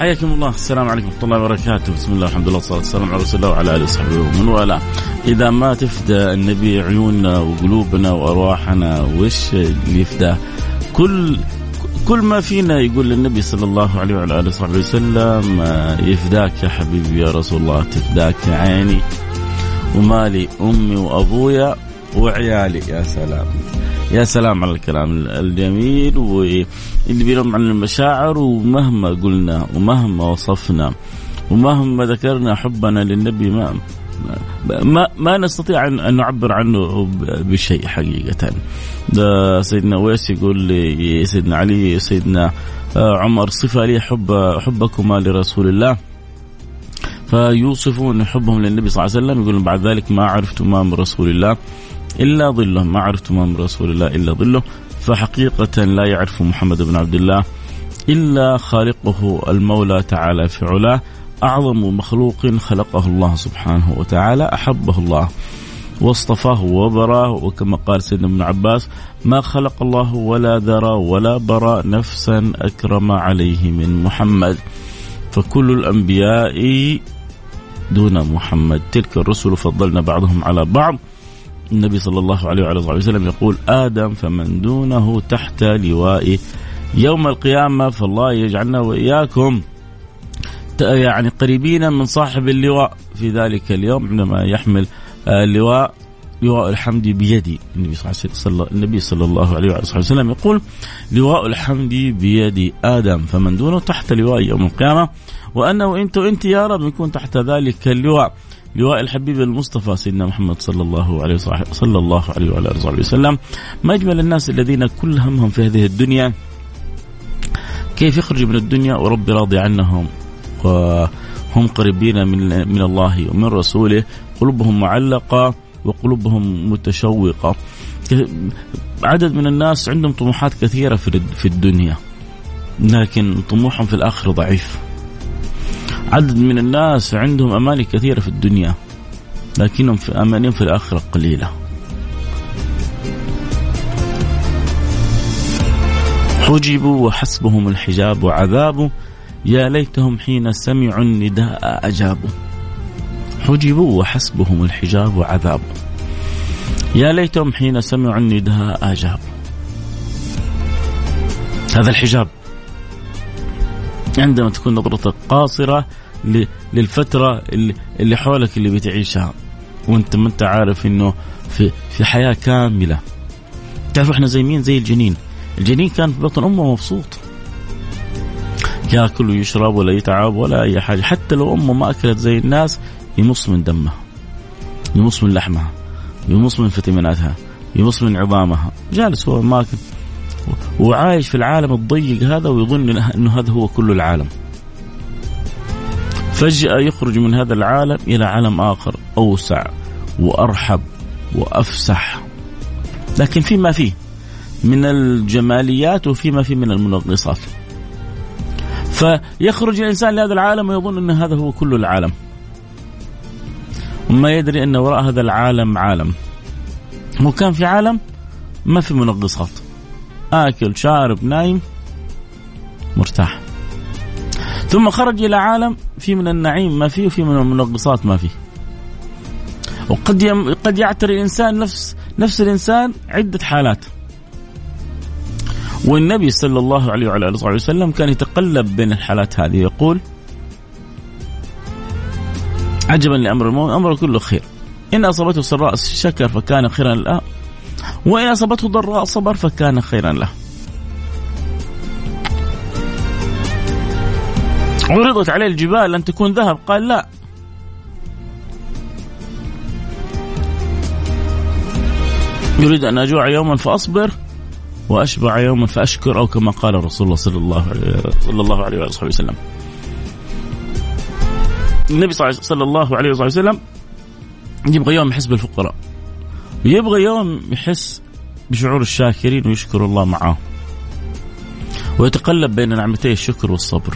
حياكم الله. السلام عليكم ورحمة الله وبركاته. بسم الله الحمد لله والصلاة والسلام على رسول الله وعلى آله وصحبه ومن والاه. إذا ما تفدى النبي عيوننا وقلوبنا وأرواحنا وش اللي يفداه كل كل ما فينا يقول للنبي صلى الله عليه وعلى آله وصحبه وسلم يفداك يا حبيبي يا رسول الله تفداك عيني. ومالي أمي وأبويا وعيالي يا سلام. يا سلام على الكلام الجميل واللي بينهم عن المشاعر ومهما قلنا ومهما وصفنا ومهما ذكرنا حبنا للنبي ما ما ما نستطيع ان نعبر عنه بشيء حقيقة. ده سيدنا ويس يقول لي سيدنا علي سيدنا عمر صفة لي حب حبكما لرسول الله فيوصفون حبهم للنبي صلى الله عليه وسلم يقولون بعد ذلك ما عرفت ما من رسول الله إلا ظله ما عرفت من رسول الله إلا ظله. فحقيقة لا يعرف محمد بن عبد الله إلا خالقه المولى تعالى في علاه. أعظم مخلوق خلقه الله سبحانه وتعالى أحبه الله. واصطفاه وبراه وكما قال سيدنا ابن عباس ما خلق الله ولا ذرى ولا برى نفسا أكرم عليه من محمد. فكل الأنبياء دون محمد. تلك الرسل فضلنا بعضهم على بعض. النبي صلى الله عليه وعلى آله وسلم يقول آدم فمن دونه تحت لوائه يوم القيامة فالله يجعلنا وإياكم يعني قريبين من صاحب اللواء. في ذلك اليوم عندما يحمل اللواء لواء الحمد بيدي النبي صلى الله النبي صلى الله عليه وعلى وسلم يقول لواء الحمد بيد آدم فمن دونه تحت لواء يوم القيامة. وأنه انت وانت يا رب نكون تحت ذلك اللواء. لواء الحبيب المصطفى سيدنا محمد صلى الله عليه صلى الله عليه وعلى آله وسلم. ما أجمل الناس الذين كل همهم في هذه الدنيا؟ كيف يخرجوا من الدنيا وربي راضي عنهم؟ وهم قريبين من من الله ومن رسوله. قلوبهم معلقة وقلوبهم متشوقة. عدد من الناس عندهم طموحات كثيرة في الدنيا. لكن طموحهم في الآخرة ضعيف. عدد من الناس عندهم أماني كثيرة في الدنيا لكنهم في أمانيهم في الآخرة قليلة. حجبوا وحسبهم الحجاب وعذاب. يا ليتهم حين سمعوا النداء أجابوا. حجبوا وحسبهم الحجاب وعذاب. يا ليتهم حين سمعوا النداء أجابوا. هذا الحجاب. عندما تكون نظرتك قاصرة للفترة اللي, حولك اللي بتعيشها. وانت ما انت عارف انه في في حياة كاملة. تعرف إحنا زي مين؟ زي الجنين. الجنين كان في بطن أمه مبسوط. ياكل ويشرب ولا يتعب ولا أي حاجة. حتى لو أمه ما أكلت زي الناس يمص من دمها. يمص من لحمها. يمص من فيتاميناتها. يمص من عظامها. جالس هو ماكل. وعايش في العالم الضيق هذا ويظن انه هذا هو كل العالم. فجأة يخرج من هذا العالم إلى عالم آخر أوسع وأرحب وأفسح. لكن فيما فيه؟ من الجماليات وفيما فيه من المنغصات. فيخرج الإنسان لهذا العالم ويظن أن هذا هو كل العالم. وما يدري أن وراء هذا العالم عالم. هو كان في عالم ما في منغصات. آكل شارب نايم مرتاح. ثم خرج إلى عالم في من النعيم ما فيه وفي من المنغصات ما فيه. وقد يم قد يعتري الإنسان نفس نفس الإنسان عدة حالات. والنبي صلى الله عليه وعلى آله وسلم كان يتقلب بين الحالات هذه يقول عجبا لامر المؤمن امره كله خير. إن أصابته سراء شكر فكان خيرا له وإن أصابته ضراء صبر فكان خيرا له. عرضت عليه الجبال أن تكون ذهب قال لا. يريد أن أجوع يوما فأصبر وأشبع يوما فأشكر أو كما قال رسول الله صلى الله عليه صلى الله عليه وآله وسلم. النبي صلى الله عليه وسلم يبغى يوم يحس بالفقراء ويبغى يوم يحس بشعور الشاكرين ويشكر الله معاه. ويتقلب بين نعمتي الشكر والصبر.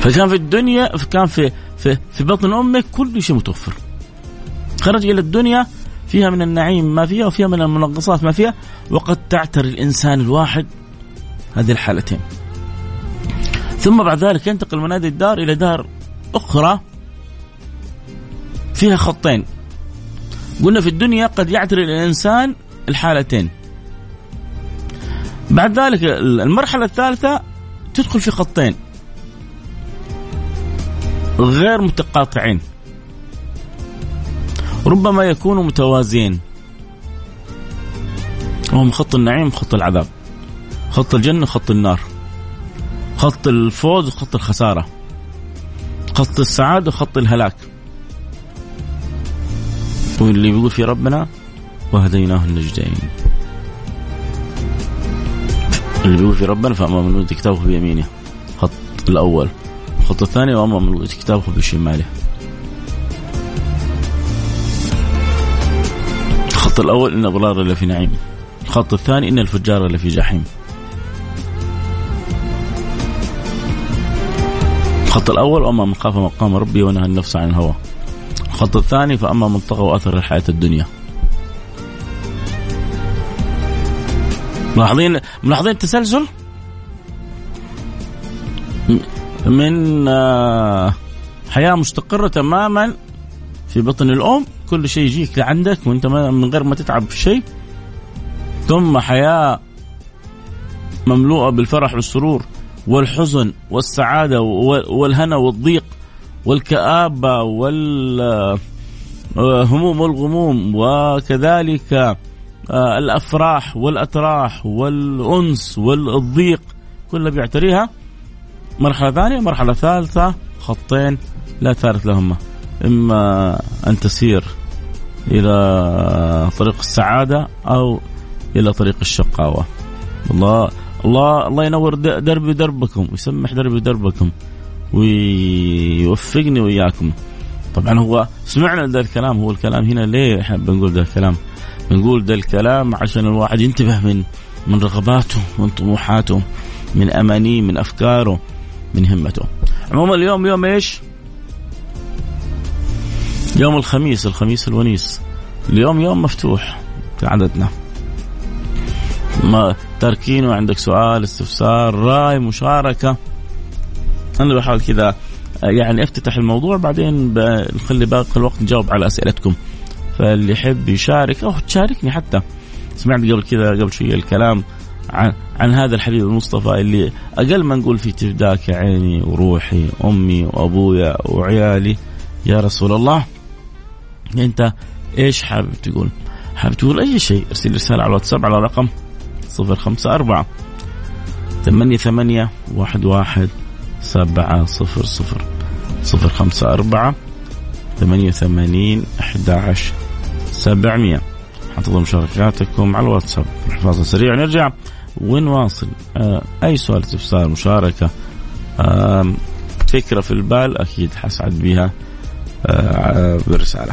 فكان في الدنيا كان في في في بطن أمك كل شيء متوفر. خرج إلى الدنيا فيها من النعيم ما فيها وفيها من المنغصات ما فيها وقد تعتري الإنسان الواحد هذه الحالتين. ثم بعد ذلك ينتقل من هذه الدار إلى دار أخرى فيها خطين. قلنا في الدنيا قد يعتري الإنسان الحالتين. بعد ذلك المرحلة الثالثة تدخل في خطين. غير متقاطعين. ربما يكونوا متوازيين. وهم خط النعيم وخط العذاب. خط الجنة وخط النار. خط الفوز وخط الخسارة. خط السعادة وخط الهلاك. واللي بيقول في ربنا وهديناه النجدين. اللي بيقول في ربنا فأما من كتابه بيمينه. خط الأول. الخط الثاني وأما من كتابه بشماله. الخط الأول إن الأبرار لفي نعيم. الخط الثاني إن الفجار لفي جحيم. الخط الأول وأما من خاف مقام ربي ونهى النفس عن الهوى. الخط الثاني فأما من طغى وأثر الحياة الدنيا. ملاحظين ملاحظين التسلسل؟ من آه، حياة مستقرة تماما في بطن الأم كل شيء يجيك عندك وأنت من غير ما تتعب في شيء. ثم حياة مملوءة بالفرح والسرور والحزن والسعادة والهنا والضيق. والكآبة والهموم آه، والغموم وكذلك آه، الأفراح والأتراح والأنس والضيق كلها بيعتريها. مرحلة ثانية مرحلة ثالثة خطين لا ثالث لهما. إما أن تسير إلى طريق السعادة أو إلى طريق الشقاوة. الله الله الله ينور دربي دربكم ويسمح دربي دربكم. ويوفقني وإياكم. طبعا هو سمعنا ذا الكلام هو الكلام هنا ليه إحنا بنقول ذا الكلام؟ بنقول ذا الكلام عشان الواحد ينتبه من من رغباته من طموحاته من امانيه من أفكاره من همته. عموما اليوم يوم إيش؟ يوم الخميس الخميس الونيس. اليوم يوم مفتوح عددنا ما تركين وعندك سؤال استفسار رأي مشاركة أنا بحاول كذا يعني أفتتح الموضوع بعدين نخلي باقي الوقت نجاوب على أسئلتكم. فاللي يحب يشارك أو تشاركني حتى. سمعت قبل كذا قبل شوية الكلام عن, عن هذا الحبيب المصطفى اللي أقل ما نقول في تفداك عيني وروحي أمي وأبويا وعيالي. يا رسول الله أنت إيش حابب تقول؟ حابب تقول أي شيء؟ أرسل رسالة على الواتساب على رقم 054 ثمانية ثمانية واحد واحد سبعة صفر صفر صفر خمسة أربعة ثمانية ثمانين أحد عشر سبعمية. حنتظر مشاركاتكم على الواتساب. فاصل سريع نرجع ونواصل. آه أي سؤال استفسار مشاركة فكرة في البال أكيد حسعد بها آه بالرسالة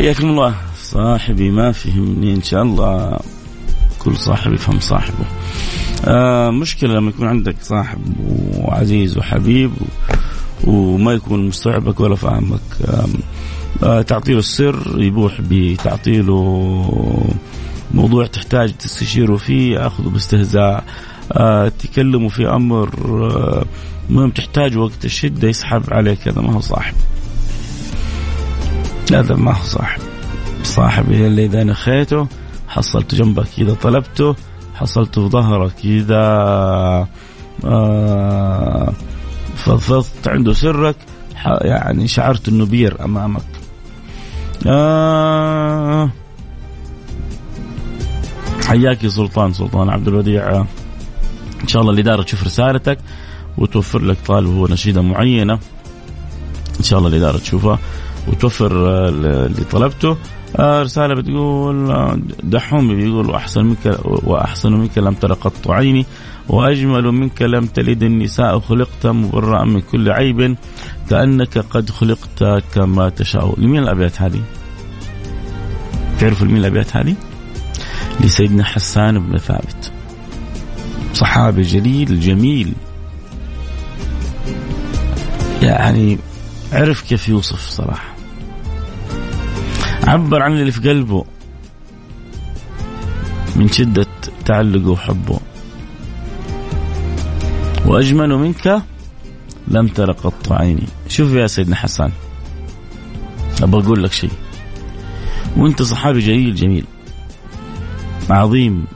حياكم الله. صاحبي ما فهمني إن شاء الله. كل صاحب يفهم صاحبه. آه مشكلة لما يكون عندك صاحب وعزيز وحبيب وما يكون مستوعبك ولا فاهمك. آه آه، تعطيله السر يبوح بتعطيله موضوع تحتاج تستشيره فيه اخذه باستهزاء. آه، تكلمه في أمر آه، مهم تحتاج وقت الشدة يسحب عليك هذا ما هو صاحب. هذا ما هو صاحب. صاحب اللي إذا نخيته حصلته جنبك إذا طلبته حصلته في ظهرك إذا آه فضفضت عنده سرك يعني شعرت إنه بير أمامك. آه حياك يا سلطان سلطان عبد الوديع. إن شاء الله الاداره تشوف رسالتك وتوفر لك طالب هو نشيدة معينة. إن شاء الله الاداره تشوفها. وتوفر اللي طلبته آه رسالة بتقول دحوم بيقول وأحسن منك وأحسن منك لم تر قط عيني وأجمل منك لم تلد النساء خلقت مبرأ من كل عيب كأنك قد خلقت كما تشاء لمين الأبيات هذه؟ تعرفوا لمين الأبيات هذه؟ لسيدنا حسان بن ثابت صحابي جليل جميل يعني عرف كيف يوصف صراحة. عبر عن اللي في قلبه. من شدة تعلقه وحبه. وأجمل منك لم تر قط عيني. شوف يا سيدنا حسان. أبغى أقول لك شيء. وأنت صحابي جليل جميل. عظيم.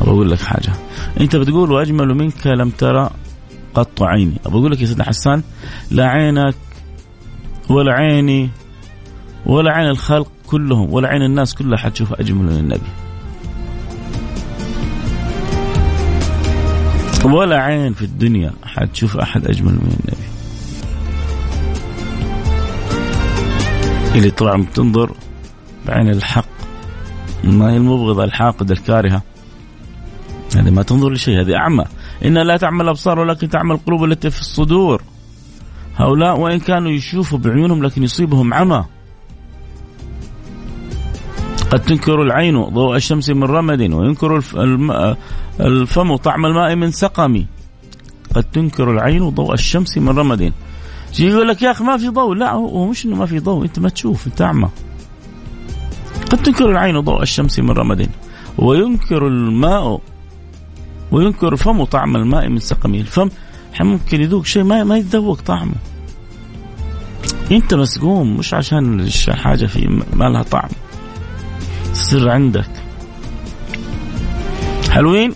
أبغى أقول لك حاجة. أنت بتقول وأجمل منك لم ترى قط عيني. أبغى أقول لك يا سيدنا حسان لا عينك ولا عيني ولا عين الخلق كلهم ولا عين الناس كلها حتشوف أجمل من النبي. ولا عين في الدنيا حتشوف أحد أجمل من النبي. اللي طبعا بتنظر بعين الحق. ما هي المبغضة الحاقدة الكارهة؟ هذه ما تنظر لشيء هذه أعمى. إن لا تعمل الأبصار ولكن تعمل القلوب التي في الصدور. هؤلاء وإن كانوا يشوفوا بعيونهم لكن يصيبهم عمى. قد تنكر العين ضوء الشمس من رمد وينكر الفم طعم الماء من سقم. قد تنكر العين ضوء الشمس من رمد. يقول لك يا أخي ما في ضوء. لا هو مش إنه ما في ضوء. أنت ما تشوف أنت أعمى. قد تنكر العين ضوء الشمس من رمد. وينكر الماء وينكر الفم طعم الماء من سقمه. الفم ممكن يذوق شيء ما ما يتذوق طعمه. أنت مسقوم مش عشان الحاجة في ما لها طعم. السر عندك. حلوين؟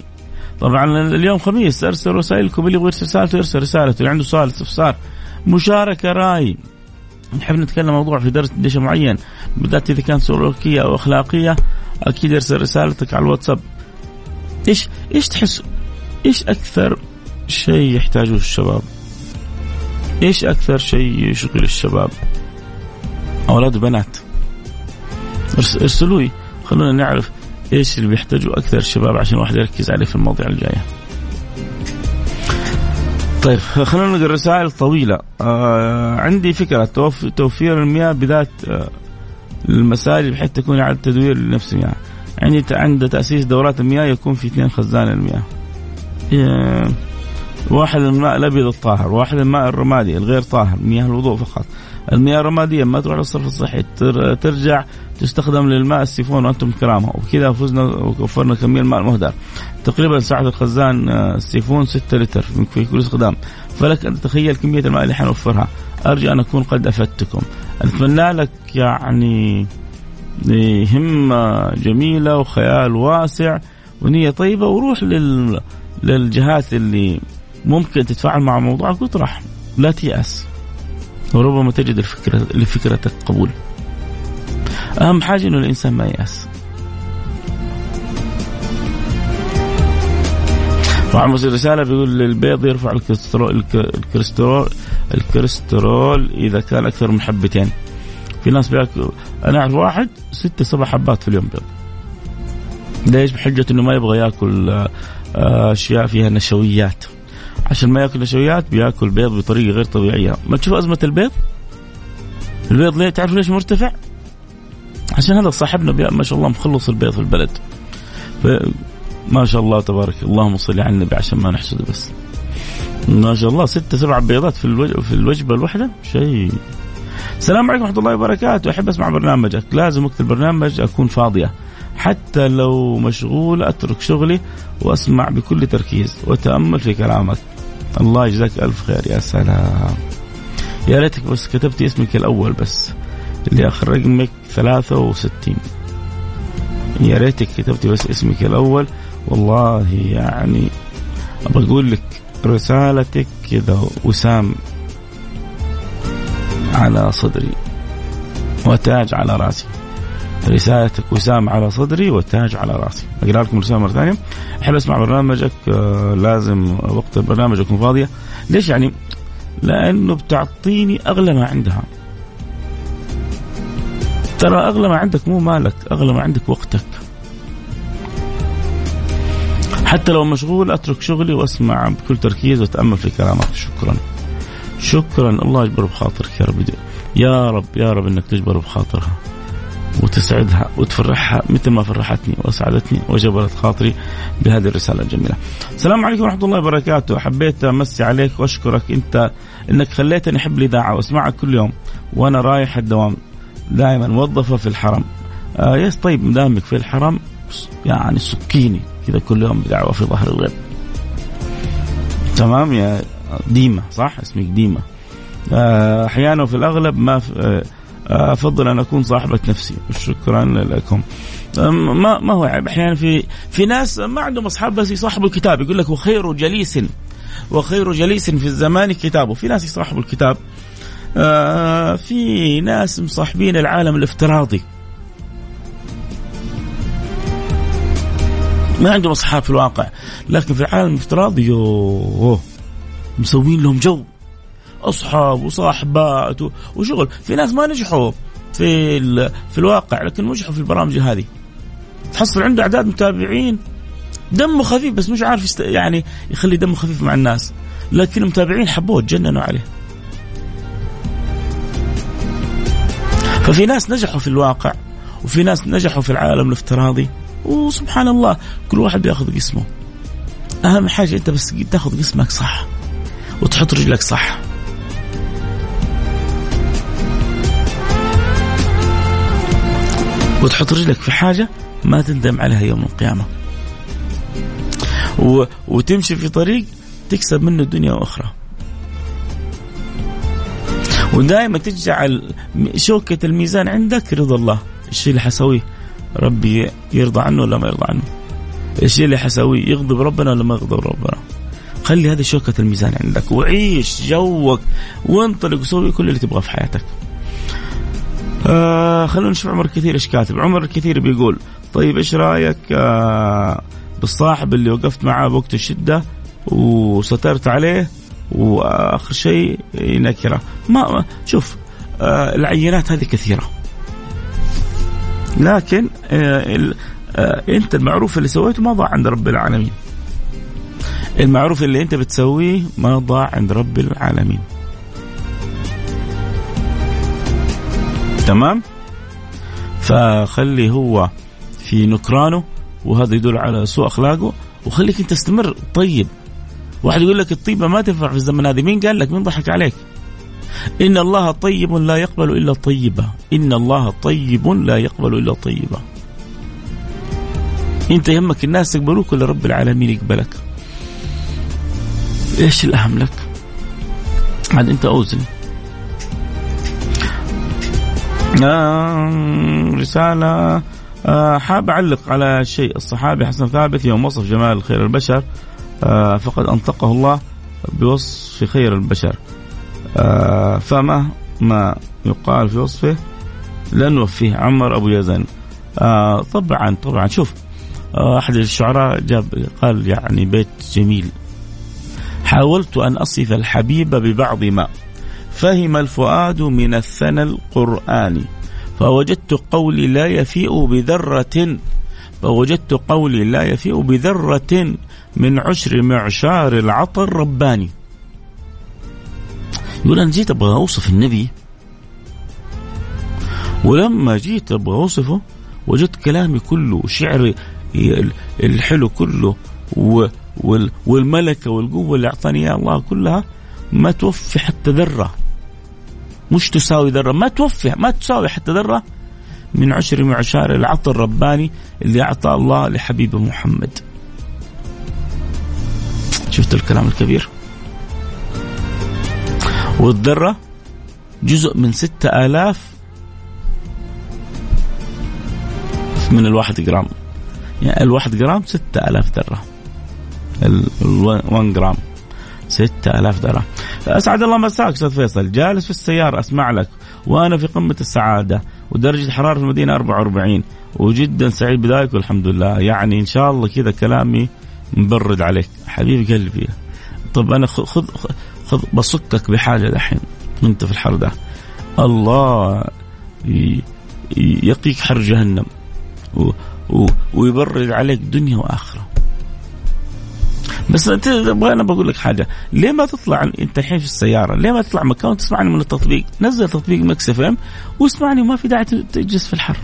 طبعا اليوم خميس أرسل رسائلكم اللي يبغى يرسل رسالته يرسل رسالته اللي عنده سؤال استفسار. مشاركة رأي. نحب نتكلم موضوع في درس دش معين. بالذات إذا كان سلوكية أو أخلاقية أكيد ارسل رسالتك على الواتساب. إيش إيش تحس؟ إيش أكثر شيء يحتاجه الشباب؟ إيش أكثر شيء يشغل الشباب؟ أولاد وبنات. ارسلوا لي. خلونا نعرف إيش اللي بيحتاجوا أكثر الشباب عشان الواحد يركز عليه في المواضيع الجايه طيب خلينا نقرأ رسائل طويلة. آه عندي فكرة. توفير المياه بذات آه المساجد بحيث تكون إعادة تدوير لنفس المياه. عندي عند تأسيس دورات المياه يكون في اثنين خزان المياه. واحد الماء الأبيض الطاهر واحد الماء الرمادي الغير طاهر مياه الوضوء فقط. المياه الرمادية ما تروح للصرف الصحي ترجع تستخدم للماء السيفون وأنتم كرامة وبكذا فزنا ووفرنا كمية الماء المهدر. تقريبا سعه الخزان آه، السيفون 6 لتر في كل استخدام. فلك أن تتخيل كمية الماء اللي حنوفرها. أرجو أن أكون قد أفدتكم. أتمنى لك يعني همه جميلة وخيال واسع ونية طيبة. وروح لل للجهات اللي ممكن تتفاعل مع موضوعك وتطرح لا تيأس. وربما تجد الفكرة لفكرتك قبول أهم حاجة إنه الإنسان ما يأس. طبعا رسالة بيقول البيض يرفع الكوليسترول الكوليسترول الكوليسترول إذا كان أكثر من حبتين. في ناس بياكل أنا أعرف واحد ستة سبع حبات في اليوم بيض. ليش؟ بحجة إنه ما يبغى ياكل آه، أشياء فيها نشويات. عشان ما ياكل نشويات بياكل بيض بطريقة غير طبيعية. ما تشوف أزمة البيض؟ البيض ليه؟ تعرف ليش مرتفع؟ عشان هذا صاحبنا ما شاء الله مخلص البيض في البلد. ما شاء الله تبارك اللهم صل على النبي عشان ما نحسد بس. ما شاء الله ستة سبع بيضات في الوجبة الواحدة؟ شيء. السلام عليكم ورحمة الله وبركاته. أحب أسمع برنامجك. لازم وقت البرنامج أكون فاضية. حتى لو مشغول أترك شغلي وأسمع بكل تركيز واتامل في كلامك. الله يجزاك ألف خير. يا سلام. يا ريتك بس كتبتي اسمك الأول بس. اللي آخر رقمك 63 يا ريتك كتبتي بس اسمك الأول. والله يعني أبغى أقول لك رسالتك كذا وسام. على صدري وتاج على رأسي. رسالتك وسام على صدري وتاج على رأسي. أقرأ لكم رسالة مرة ثانية. أحب أسمع برنامجك آه، لازم وقت البرنامج اكون فاضية. ليش يعني؟ لأنه بتعطيني أغلى ما عندها. ترى أغلى ما عندك مو مالك أغلى ما عندك وقتك. حتى لو مشغول أترك شغلي وأسمع بكل تركيز وأتأمل في كلامك. شكرا. شكرا الله يجبر بخاطرك يا رب يا رب يا رب إنك تجبر بخاطرها وتسعدها وتفرحها مثل ما فرحتني واسعدتني وجبرت خاطري بهذه الرسالة الجميلة. السلام عليكم ورحمة الله وبركاته، حبيت أمسي عليك وأشكرك أنت إنك خليتني أحب الإذاعة واسمعك كل يوم وأنا رايح الدوام دائما موظفه في الحرم. آه يس طيب مدامك في الحرم يعني سكيني كذا كل يوم بدعوة في ظهر الغيب. تمام يا ديمه صح؟ اسمك ديمه. آه، أحيانا وفي الأغلب ما آه، أفضل أن أكون صاحبة نفسي. شكرا لكم. ما ما هو عيب؟ أحيانا في في ناس ما عندهم أصحاب بس يصاحبوا الكتاب. يقول لك وخير جليس وخير جليس في الزمان كتابه. في ناس يصاحبوا الكتاب. آه في ناس مصاحبين العالم الافتراضي. ما عندهم أصحاب في الواقع لكن في العالم الافتراضي يوه. مسوين لهم جو. أصحاب وصاحبات وشغل. في ناس ما نجحوا في في الواقع لكن نجحوا في البرامج هذه. تحصل عنده أعداد متابعين دمه خفيف بس مش عارف يست... يعني يخلي دمه خفيف مع الناس. لكن المتابعين حبوه تجننوا عليه. ففي ناس نجحوا في الواقع وفي ناس نجحوا في العالم الافتراضي. وسبحان الله كل واحد بياخذ قسمه. أهم حاجة أنت بس تاخذ قسمك صح. وتحط رجلك صح. وتحط رجلك في حاجة ما تندم عليها يوم القيامة. و... وتمشي في طريق تكسب منه الدنيا وأخرى. ودائما تجعل شوكة الميزان عندك رضا الله. الشيء اللي حسويه؟ ربي يرضى عنه ولا ما يرضى عنه؟ الشيء اللي حسويه؟ يغضب ربنا ولا ما يغضب ربنا؟ خلي هذه شوكة الميزان عندك وعيش جوك وانطلق وسوي كل اللي تبغاه في حياتك. آه خلونا نشوف عمر كثير إيش كاتب. عمر الكثير بيقول طيب إيش رأيك آه بالصاحب اللي وقفت معاه بوقت الشدة وسترت عليه وآخر شيء نكره ما شوف آه العينات هذه كثيرة. لكن آه آه أنت المعروف اللي سويته ما ضاع عند رب العالمين. المعروف اللي انت بتسويه ما ضاع عند رب العالمين. تمام؟ فخلي هو في نكرانه وهذا يدل على سوء أخلاقه وخليك انت تستمر طيب واحد يقول لك الطيبة ما تنفع في الزمن هذا. مين قال لك؟ مين ضحك عليك؟ إن الله طيب لا يقبل إلا طيبة. إن الله طيب لا يقبل إلا طيبة. انت يهمك الناس يقبلوك ولا رب العالمين يقبلك؟ إيش الأهم لك؟ عاد أنت أوزن؟ آه رسالة. آه حاب أعلق على شيء. الصحابي حسن ثابت يوم وصف جمال خير البشر. آه فقد أنطقه الله بوصف خير البشر. آه فما ما يقال في وصفه؟ لن نوفيه. عمر أبو يزن. آه طبعا طبعا. شوف آه أحد الشعراء جاب قال يعني بيت جميل. حاولت أن أصف الحبيب ببعض ما. فهم الفؤاد من الثنى القرآني فوجدت قولي لا يفيء بذرة. فوجدت قولي لا يفيء بذرة من عشر معشار العطر الرباني. يقول أنا جيت أبغى أوصف النبي. ولما جيت أبغى أوصفه وجدت كلامي كله شعري الحلو كله والملكة والقوة اللي أعطاني إياها الله كلها ما توفي حتى ذرة. مش تساوي ذرة ما توفي ما تساوي حتى ذرة. من عشر معشار العطاء الرباني اللي أعطى الله لحبيبه محمد. شفت الكلام الكبير؟ والذرة جزء من ستة آلاف من الواحد جرام. يعني الواحد جرام ستة آلاف ذرة. الوان جرام ستة آلاف ذرة أسعد الله مساك أستاذ فيصل. جالس في السيارة أسمع لك. وأنا في قمة السعادة ودرجة الحرارة في المدينة 44 وجدا سعيد بذلك والحمد لله. يعني إن شاء الله كذا كلامي مبرد عليك. حبيب قلبي. طب أنا خذ خذ, بصكك بحاجة دحين. وانت في الحر ده. الله يقيك حر جهنم. ويبرد عليك دنيا وآخرة. بس أبغى أنا بقول لك حاجة. ليه ما تطلع أنت الحين في السيارة ليه ما تطلع مكان وتسمعني من التطبيق؟ نزل تطبيق Mix FM واسمعني وما في داعي تجلس في الحر.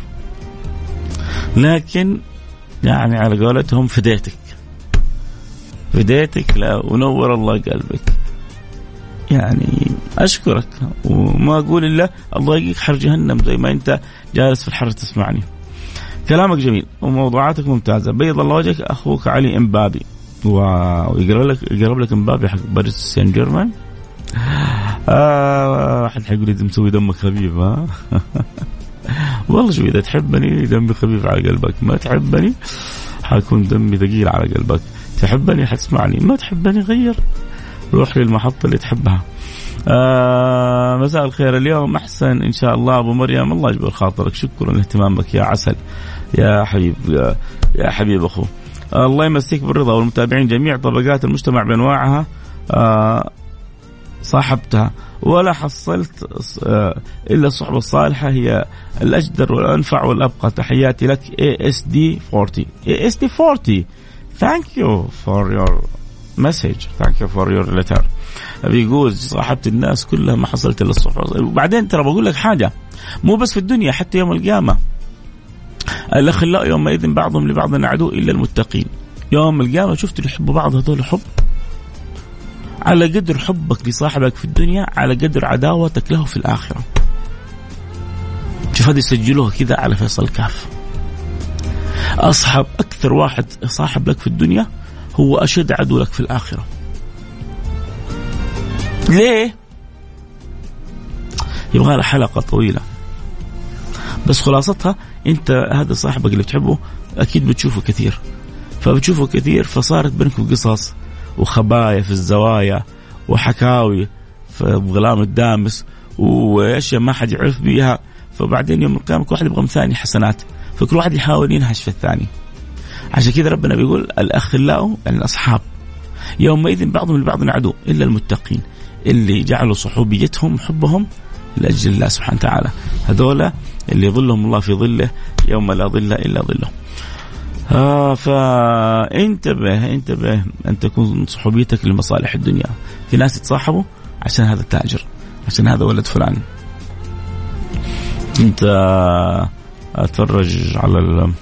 لكن يعني على قولتهم فديتك. فديتك لا ونور الله قلبك. يعني أشكرك. وما أقول إلا الله يقيك حر جهنم زي ما أنت جالس في الحر تسمعني. كلامك جميل وموضوعاتك ممتازة. بيض الله وجهك أخوك علي إمبابي. ويقرب لك يقرب لك امبابي حق باريس سان جيرمان. آه احد حيقول لي مسوي دمك خفيف ها؟ والله شوف إذا تحبني دمي خفيف على قلبك ما تحبني حيكون دمي ثقيل على قلبك. تحبني حتسمعني ما تحبني غير. روح للمحطة اللي تحبها. آه مساء الخير اليوم أحسن إن شاء الله. أبو مريم الله يجبر خاطرك. شكرا لاهتمامك يا عسل يا حبيب يا, حبيب أخو. آه الله يمسيك بالرضا والمتابعين جميع طبقات المجتمع بأنواعها آه صاحبتها. ولا حصلت آه إلا الصحبة الصالحة هي الأجدر والأنفع والأبقى. تحياتي لك ASD 40 ASD 40 thank you for your message thank you for your letter بيقول صاحبت الناس كلها ما حصلت إلا الصحبة وبعدين ترى بقول لك حاجة مو بس في الدنيا حتى يوم القيامة. الأخلاء يومئذ بعضهم لبعض عدو إلا المتقين. يوم القيامة شفت اللي يحبوا بعض هذول حب؟ على قدر حبك لصاحبك في الدنيا على قدر عداوتك له في الآخرة. شوف هذه يسجلوها كذا على فيصل كاف اصحب أكثر واحد صاحب لك في الدنيا هو أشد عدو لك في الآخرة. ليه؟ يبغى لها حلقة طويلة. بس خلاصتها أنت هذا صاحبك اللي بتحبه أكيد بتشوفه كثير. فبتشوفه كثير فصارت بينكم قصص وخبايا في الزوايا وحكاوي في الظلام الدامس واشياء ما حد يعرف بيها. فبعدين يوم القيامة كل واحد يبغى من ثاني حسنات. فكل واحد يحاول ينهش في الثاني. عشان كذا ربنا بيقول الأخلاء يعني الأصحاب. يومئذ بعضهم لبعض عدو إلا المتقين. اللي جعلوا صحوبيتهم حبهم لأجل الله سبحانه وتعالى. هذولا اللي يظلهم الله في ظله يوم لا ظل إلا ظله. آه فانتبه انتبه أن تكون صحوبيتك لمصالح الدنيا. في ناس يتصاحبوا عشان هذا التاجر عشان هذا ولد فلان. انت اتفرج على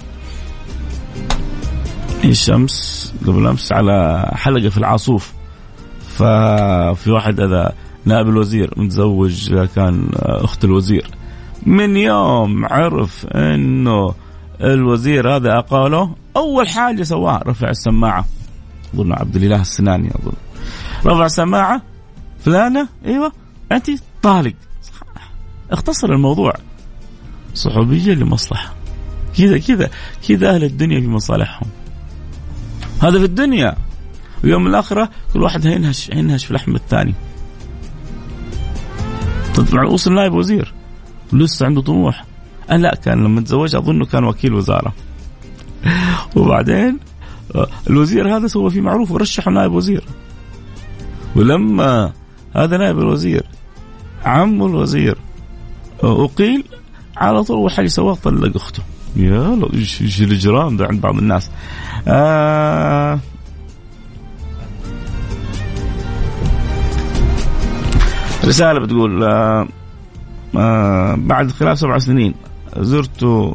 الشمس قبل أمس على حلقة في العاصوف. ففي واحد هذا نائب الوزير متزوج كان أخت الوزير. من يوم عرف انه الوزير هذا اقاله اول حاجة سواها رفع السماعة. أظن عبد الإله السناني أظن. رفع السماعة. فلانة أيوه أنت طالق. اختصر الموضوع. صحوبيه لمصلحة. كذا كذا كذا أهل الدنيا في مصالحهم. هذا في الدنيا. ويوم الآخرة كل واحد هينهش هينهش في لحم الثاني. طبعا وصل نائب وزير. لسه عنده طموح. أنا لا كان لما تزوج أظنه كان وكيل وزارة. وبعدين آه، الوزير هذا سوى فيه معروف ورشحه نائب وزير. ولما هذا نائب الوزير عم الوزير آه، أقيل على طول حاجة سواه طلق أخته. يا إيش الاجرام ده عند بعض الناس. آه رسالة بتقول آه آه بعد خلال سبع سنين زرته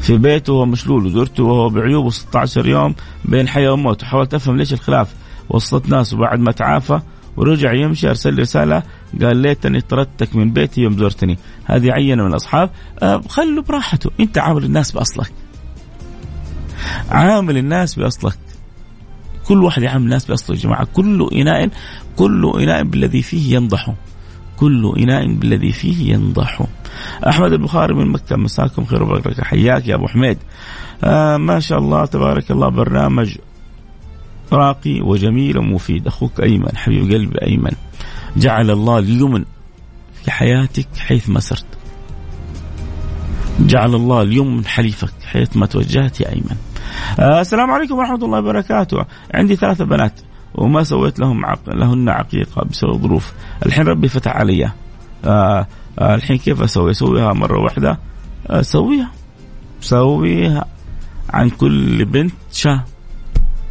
في بيته وهو مشلول وزرته وهو بعيوبه 16 يوم بين حياة وموت. وحاولت أفهم ليش الخلاف وصلت ناس وبعد ما تعافى ورجع يمشي أرسل لي رسالة قال ليتني طردتك من بيتي يوم زرتني. هذه عينة من الأصحاب. آه خلوا براحته. أنت عامل الناس بأصلك. عامل الناس بأصلك. كل واحد يعامل الناس بأصله يا جماعة. كل إناء كل إناء بالذي فيه ينضح. كل إناء بالذي فيه ينضح. أحمد البخاري من مكة مساكم خير وبركة. حياك يا أبو حميد. آه ما شاء الله تبارك الله برنامج راقي وجميل ومفيد. أخوك أيمن حبيب قلبي أيمن. جعل الله اليمن في حياتك حيث ما سرت جعل الله اليمن حليفك حيث ما توجهت يا أيمن. آه السلام عليكم ورحمة الله وبركاته. عندي ثلاثة بنات. وما سويت لهم عق... لهن عقيقة بسبب ظروف. الحين ربي فتح علي. آه آه الحين كيف أسوي؟ اسويها مرة واحدة. اسويها سويها. عن كل بنت شاة.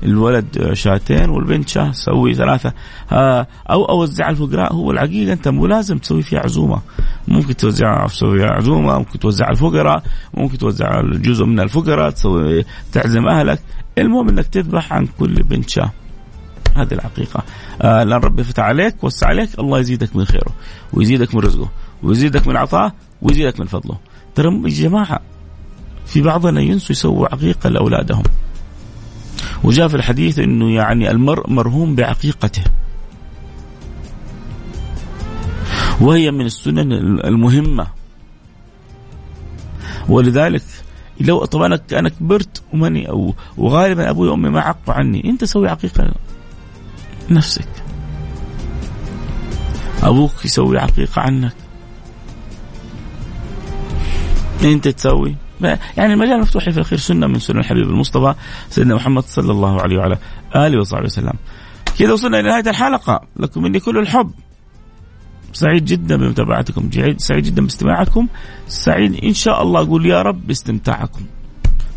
الولد شاتين والبنت شاة. سوي ثلاثة. آه، أو أوزع الفقراء. هو العقيقة أنت مو لازم تسوي فيها عزومة. ممكن توزعها تسوي عزومة ممكن توزع الفقراء ممكن توزع جزء من الفقراء تسوي تعزم أهلك. المهم أنك تذبح عن كل بنت شاة. هذه العقيقة آه لأن ربي فتح عليك وسع عليك. الله يزيدك من خيره ويزيدك من رزقه ويزيدك من عطاه ويزيدك من فضله. ترى يا جماعة في بعضنا ينسوا يسووا عقيقة لأولادهم. وجاء في الحديث إنه يعني المرء مرهوم بعقيقته. وهي من السنن المهمة. ولذلك لو طبعا أنا كبرت وماني أو وغالبا أبوي وأمي ما عقوا عني. أنت سوي عقيقة. نفسك. أبوك يسوي عقيقه عنك. أنت تسوي؟ يعني المجال مفتوح في الخير سنة من سنن الحبيب المصطفى سيدنا محمد صلى الله عليه وعلى آله وصحبه وسلم. كذا وصلنا إلى نهاية الحلقة. لكم مني كل الحب. سعيد جدا بمتابعتكم. سعيد جدا باستماعكم. سعيد إن شاء الله أقول يا رب باستمتاعكم.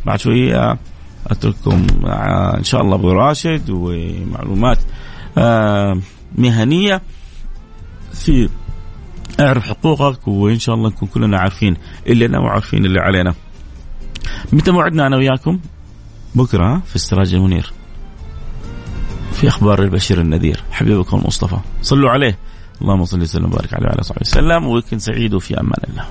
بعد شوية أترككم إن شاء الله أبو راشد ومعلومات. مهنية في اعرف حقوقك وإن شاء الله نكون كلنا عارفين اللي أنا وعارفين اللي علينا متى موعدنا أنا وياكم؟ بكرة في السراج المنير. في أخبار البشير النذير حبيبكم المصطفى صلوا عليه اللهم صل وسلم وبارك عليه وعلى آله وصحبه وسلم ويكن سعيد وفي أمان الله.